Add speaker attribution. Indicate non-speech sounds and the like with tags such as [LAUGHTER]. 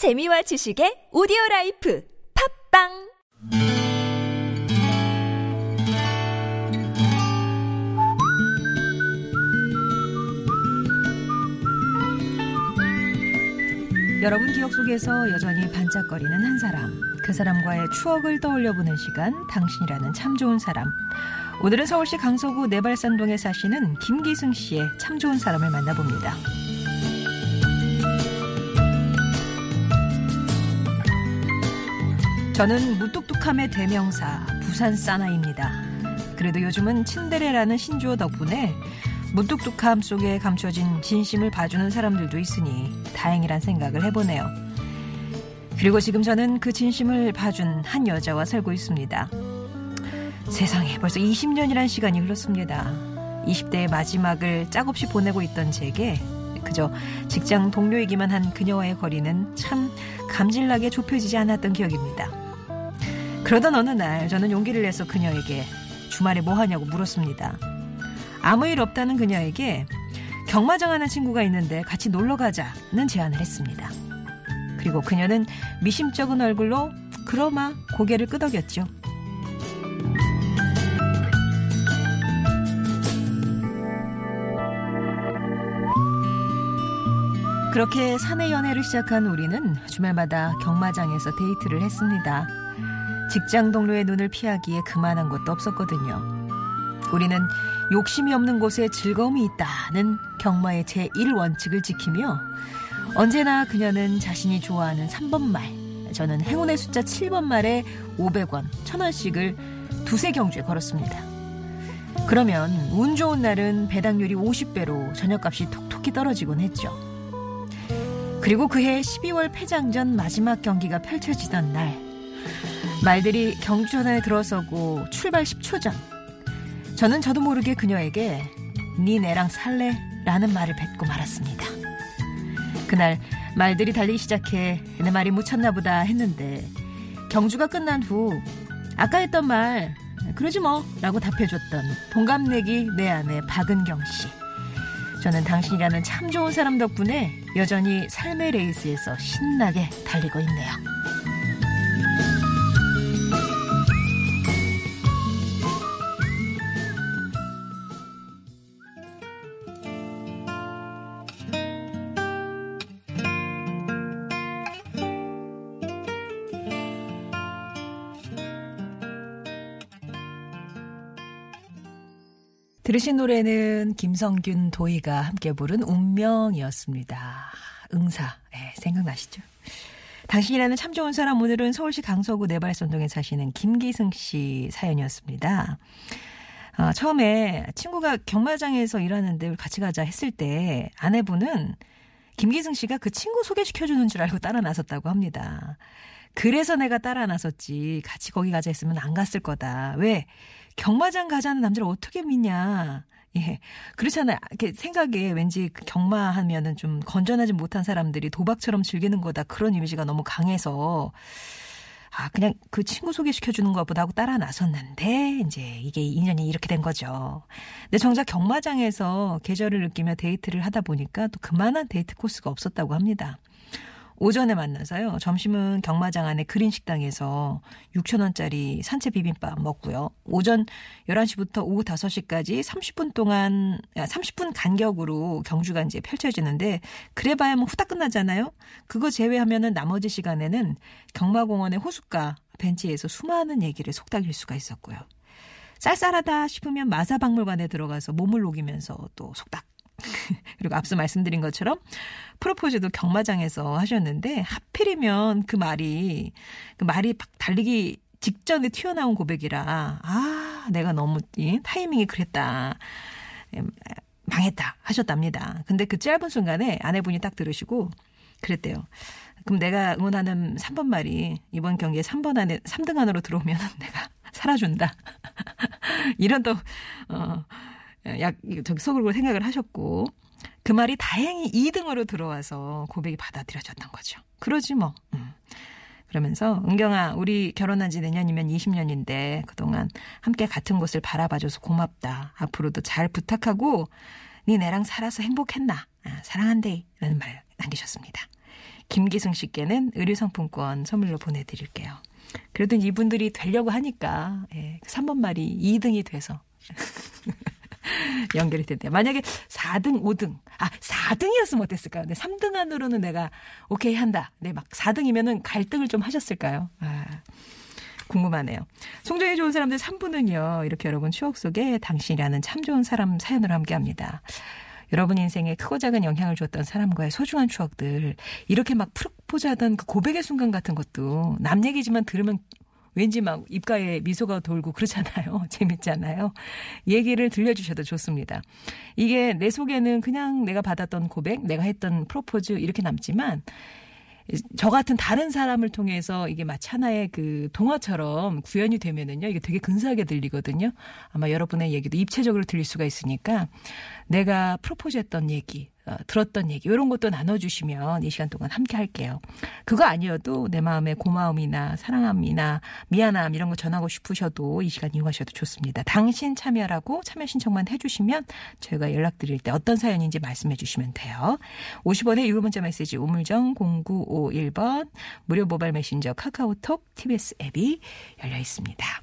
Speaker 1: 재미와 지식의 오디오 라이프 팟빵
Speaker 2: 여러분 기억 속에서 여전히 반짝거리는 한 사람. 그 사람과의 추억을 떠올려보는 시간, 당신이라는 참 좋은 사람. 오늘은 서울시 강서구 내발산동에 사시는 김기승 씨의 참 좋은 사람을 만나봅니다. 저는 무뚝뚝함의 대명사, 부산 사나이입니다. 그래도 요즘은 친데레라는 신조어 덕분에 무뚝뚝함 속에 감춰진 진심을 봐주는 사람들도 있으니 다행이란 생각을 해보네요. 그리고 지금 저는 그 진심을 봐준 한 여자와 살고 있습니다. 세상에 벌써 20년이란 시간이 흘렀습니다. 20대의 마지막을 짝없이 보내고 있던 제게 그저 직장 동료이기만 한 그녀와의 거리는 참 감질나게 좁혀지지 않았던 기억입니다. 그러던 어느 날 저는 용기를 내서 그녀에게 주말에 뭐 하냐고 물었습니다. 아무 일 없다는 그녀에게 경마장 하는 친구가 있는데 같이 놀러 가자는 제안을 했습니다. 그리고 그녀는 미심쩍은 얼굴로 그러마 고개를 끄덕였죠. 그렇게 사내 연애를 시작한 우리는 주말마다 경마장에서 데이트를 했습니다. 직장 동료의 눈을 피하기에 그만한 것도 없었거든요. 우리는 욕심이 없는 곳에 즐거움이 있다는 경마의 제1원칙을 지키며 언제나 그녀는 자신이 좋아하는 3번 말, 저는 행운의 숫자 7번 말에 500원, 1000원씩을 두세 경주에 걸었습니다. 그러면 운 좋은 날은 배당률이 50배로 저녁값이 톡톡히 떨어지곤 했죠. 그리고 그해 12월 폐장전 마지막 경기가 펼쳐지던 날 말들이 경주전에 들어서고 출발 10초 전 저는 저도 모르게 그녀에게 네 내랑 살래? 라는 말을 뱉고 말았습니다. 그날 말들이 달리기 시작해 내 말이 묻혔나 보다 했는데 경주가 끝난 후 아까 했던 말 그러지 뭐 라고 답해줬던 동갑내기 내 아내 박은경 씨. 저는 당신이라는 참 좋은 사람 덕분에 여전히 삶의 레이스에서 신나게 달리고 있네요. 들으신 노래는 김성균 도희가 함께 부른 운명이었습니다. 응사. 네, 생각나시죠? 당신이라는 참 좋은 사람 오늘은 서울시 강서구 내발선동에 사시는 김기승 씨 사연이었습니다. 어, 처음에 친구가 경마장에서 일하는데 같이 가자 했을 때 아내분은 김기승 씨가 그 친구 소개시켜주는 줄 알고 따라 나섰다고 합니다. 그래서 내가 따라 나섰지 같이 거기 가자 했으면 안 갔을 거다. 왜? 경마장 가자는 남자를 어떻게 믿냐. 예. 그렇잖아요. 이렇게 생각에 왠지 그 경마하면은 좀 건전하지 못한 사람들이 도박처럼 즐기는 거다. 그런 이미지가 너무 강해서. 아, 그냥 그 친구 소개시켜주는 것보다 하고 따라 나섰는데, 이제 이게 인연이 이렇게 된 거죠. 근데 정작 경마장에서 계절을 느끼며 데이트를 하다 보니까 또 그만한 데이트 코스가 없었다고 합니다. 오전에 만나서요. 점심은 경마장 안에 그린 식당에서 6천원짜리 산채 비빔밥 먹고요. 오전 11시부터 오후 5시까지 30분 동안, 30분 아, 간격으로 경주가 이제 펼쳐지는데, 그래봐야 뭐 후딱 끝나잖아요? 그거 제외하면은 나머지 시간에는 경마공원의 호숫가 벤치에서 수많은 얘기를 속닥일 수가 있었고요. 쌀쌀하다 싶으면 마사박물관에 들어가서 몸을 녹이면서 또 속닥 [LAUGHS] 그리고 앞서 말씀드린 것처럼 프로포즈도 경마장에서 하셨는데 하필이면 그 말이 그 말이 달리기 직전에 튀어나온 고백이라 아 내가 너무 타이밍이 그랬다 음, 망했다 하셨답니다. 근데 그 짧은 순간에 아내분이 딱 들으시고 그랬대요. 그럼 내가 응원하는 3번 말이 이번 경기에 3번 안에 3등 안으로 들어오면 [LAUGHS] 내가 살아준다. [LAUGHS] 이런 또 어. 약 저기 속으로 생각을 하셨고 그 말이 다행히 2등으로 들어와서 고백이 받아들여졌던 거죠. 그러지 뭐. 음. 그러면서 은경아 우리 결혼한 지 내년이면 20년인데 그동안 함께 같은 곳을 바라봐줘서 고맙다. 앞으로도 잘 부탁하고 네 내랑 살아서 행복했나. 아, 사랑한대 라는 말 남기셨습니다. 김기승 씨께는 의류상품권 선물로 보내드릴게요. 그래도 이분들이 되려고 하니까 예, 3번 말이 2등이 돼서 [LAUGHS] 연결이 된대요. 만약에 4등, 5등, 아 4등이었으면 어땠을까요? 네, 3등 안으로는 내가 오케이 한다. 네, 막 4등이면은 갈등을 좀 하셨을까요? 아. 궁금하네요. 송정이 좋은 사람들 3부는요. 이렇게 여러분 추억 속에 당신이라는 참 좋은 사람 사연으로 함께합니다. 여러분 인생에 크고 작은 영향을 줬던 사람과의 소중한 추억들 이렇게 막 프로포즈하던 그 고백의 순간 같은 것도 남 얘기지만 들으면 왠지 막 입가에 미소가 돌고 그렇잖아요. [LAUGHS] 재밌잖아요. 얘기를 들려주셔도 좋습니다. 이게 내 속에는 그냥 내가 받았던 고백, 내가 했던 프로포즈 이렇게 남지만 저 같은 다른 사람을 통해서 이게 마치 하나의 그 동화처럼 구현이 되면은요, 이게 되게 근사하게 들리거든요. 아마 여러분의 얘기도 입체적으로 들릴 수가 있으니까 내가 프로포즈 했던 얘기, 어, 들었던 얘기 이런 것도 나눠주시면 이 시간 동안 함께 할게요. 그거 아니어도 내 마음의 고마움이나 사랑함이나 미안함 이런 거 전하고 싶으셔도 이 시간 이용하셔도 좋습니다. 당신 참여라고 참여 신청만 해주시면 저희가 연락드릴 때 어떤 사연인지 말씀해 주시면 돼요. 50원의 유료 문자 메시지 우물정 0951번 무료 모바일 메신저 카카오톡 TBS 앱이 열려 있습니다.